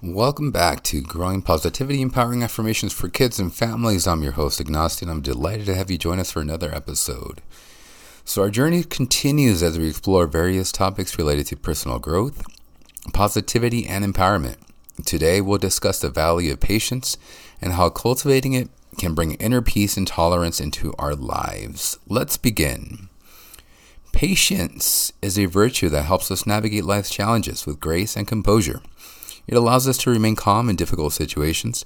Welcome back to Growing Positivity Empowering Affirmations for Kids and Families. I'm your host, Ignacio, and I'm delighted to have you join us for another episode. So, our journey continues as we explore various topics related to personal growth, positivity, and empowerment. Today, we'll discuss the value of patience and how cultivating it can bring inner peace and tolerance into our lives. Let's begin. Patience is a virtue that helps us navigate life's challenges with grace and composure. It allows us to remain calm in difficult situations,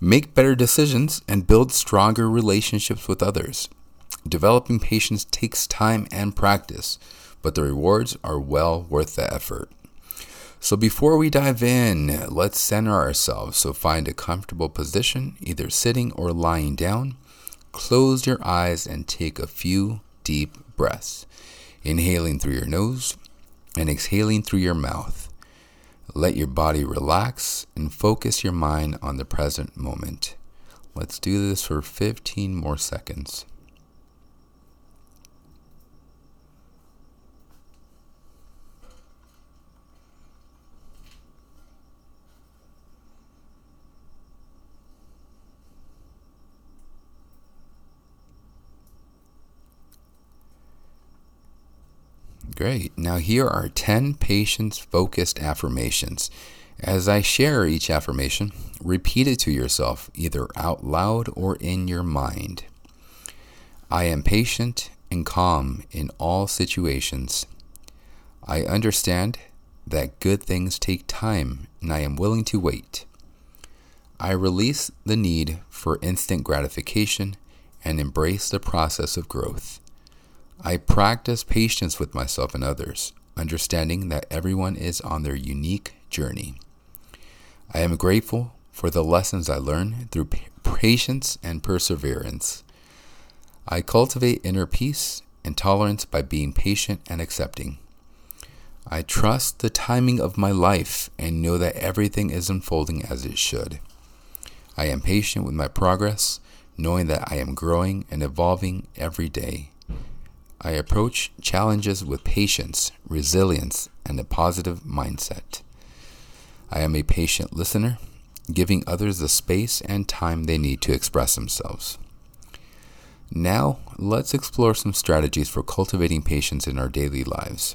make better decisions, and build stronger relationships with others. Developing patience takes time and practice, but the rewards are well worth the effort. So, before we dive in, let's center ourselves. So, find a comfortable position, either sitting or lying down. Close your eyes and take a few deep breaths, inhaling through your nose and exhaling through your mouth. Let your body relax and focus your mind on the present moment. Let's do this for 15 more seconds. Great. Now, here are 10 patience focused affirmations. As I share each affirmation, repeat it to yourself, either out loud or in your mind. I am patient and calm in all situations. I understand that good things take time and I am willing to wait. I release the need for instant gratification and embrace the process of growth. I practice patience with myself and others, understanding that everyone is on their unique journey. I am grateful for the lessons I learn through patience and perseverance. I cultivate inner peace and tolerance by being patient and accepting. I trust the timing of my life and know that everything is unfolding as it should. I am patient with my progress, knowing that I am growing and evolving every day. I approach challenges with patience, resilience, and a positive mindset. I am a patient listener, giving others the space and time they need to express themselves. Now, let's explore some strategies for cultivating patience in our daily lives.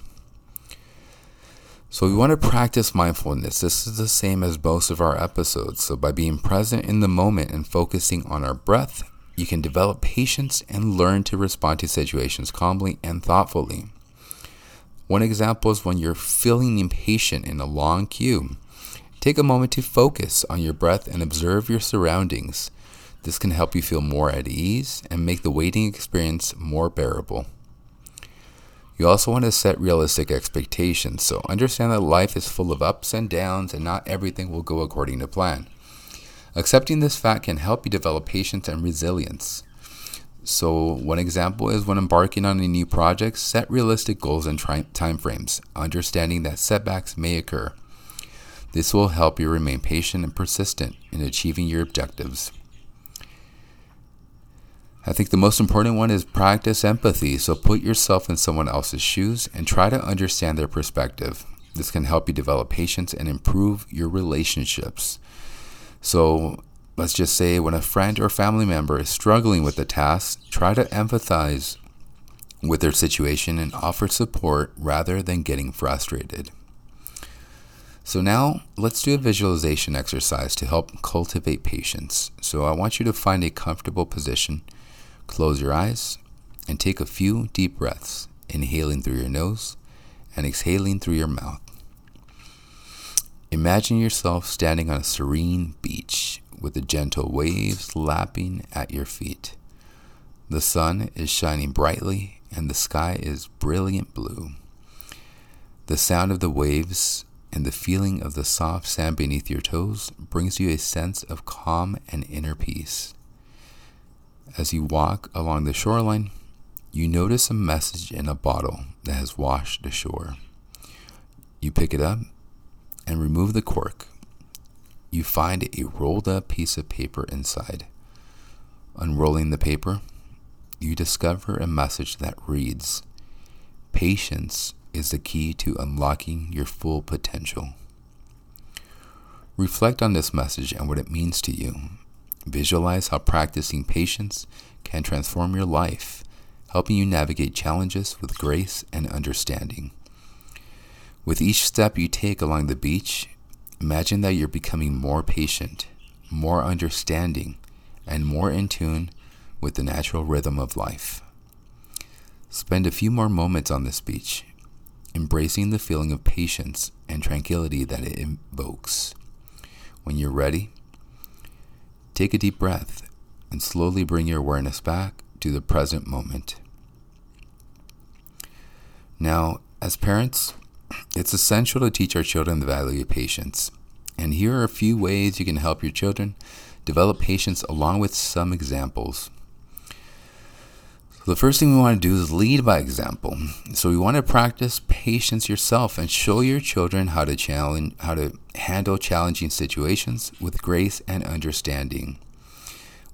So, we want to practice mindfulness. This is the same as most of our episodes. So, by being present in the moment and focusing on our breath, you can develop patience and learn to respond to situations calmly and thoughtfully. One example is when you're feeling impatient in a long queue. Take a moment to focus on your breath and observe your surroundings. This can help you feel more at ease and make the waiting experience more bearable. You also want to set realistic expectations, so understand that life is full of ups and downs and not everything will go according to plan. Accepting this fact can help you develop patience and resilience. So, one example is when embarking on a new project, set realistic goals and tri- timeframes, understanding that setbacks may occur. This will help you remain patient and persistent in achieving your objectives. I think the most important one is practice empathy. So, put yourself in someone else's shoes and try to understand their perspective. This can help you develop patience and improve your relationships. So let's just say when a friend or family member is struggling with a task, try to empathize with their situation and offer support rather than getting frustrated. So now let's do a visualization exercise to help cultivate patience. So I want you to find a comfortable position, close your eyes, and take a few deep breaths, inhaling through your nose and exhaling through your mouth. Imagine yourself standing on a serene beach with the gentle waves lapping at your feet. The sun is shining brightly and the sky is brilliant blue. The sound of the waves and the feeling of the soft sand beneath your toes brings you a sense of calm and inner peace. As you walk along the shoreline, you notice a message in a bottle that has washed ashore. You pick it up and remove the cork, you find a rolled up piece of paper inside. Unrolling the paper, you discover a message that reads Patience is the key to unlocking your full potential. Reflect on this message and what it means to you. Visualize how practicing patience can transform your life, helping you navigate challenges with grace and understanding. With each step you take along the beach, imagine that you're becoming more patient, more understanding, and more in tune with the natural rhythm of life. Spend a few more moments on this beach, embracing the feeling of patience and tranquility that it invokes. When you're ready, take a deep breath and slowly bring your awareness back to the present moment. Now, as parents, it's essential to teach our children the value of patience. And here are a few ways you can help your children develop patience along with some examples. The first thing we want to do is lead by example. So we want to practice patience yourself and show your children how to challenge how to handle challenging situations with grace and understanding.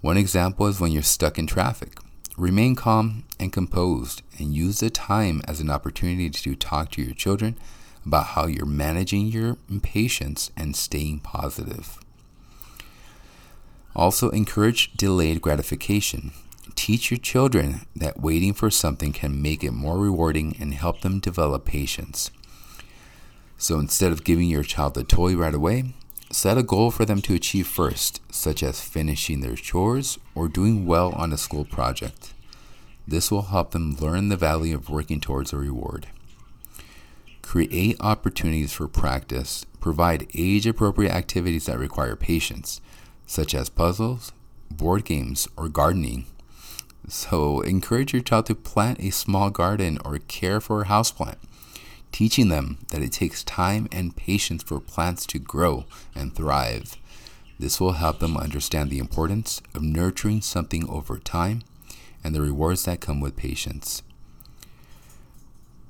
One example is when you're stuck in traffic. Remain calm and composed and use the time as an opportunity to talk to your children about how you're managing your impatience and staying positive. Also, encourage delayed gratification. Teach your children that waiting for something can make it more rewarding and help them develop patience. So instead of giving your child the toy right away, set a goal for them to achieve first, such as finishing their chores or doing well on a school project. This will help them learn the value of working towards a reward. Create opportunities for practice. Provide age appropriate activities that require patience, such as puzzles, board games, or gardening. So, encourage your child to plant a small garden or care for a houseplant, teaching them that it takes time and patience for plants to grow and thrive. This will help them understand the importance of nurturing something over time and the rewards that come with patience.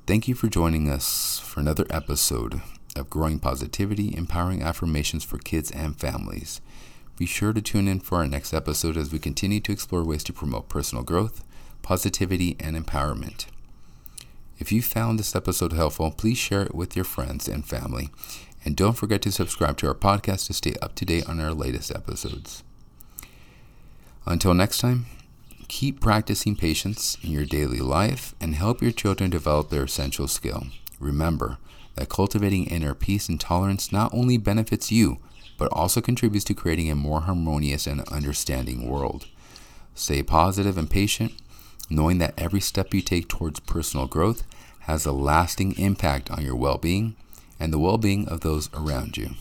Thank you for joining us for another episode of Growing Positivity Empowering Affirmations for Kids and Families. Be sure to tune in for our next episode as we continue to explore ways to promote personal growth, positivity, and empowerment. If you found this episode helpful, please share it with your friends and family. And don't forget to subscribe to our podcast to stay up to date on our latest episodes. Until next time, keep practicing patience in your daily life and help your children develop their essential skill. Remember that cultivating inner peace and tolerance not only benefits you, but also contributes to creating a more harmonious and understanding world. Stay positive and patient, knowing that every step you take towards personal growth has a lasting impact on your well being and the well being of those around you.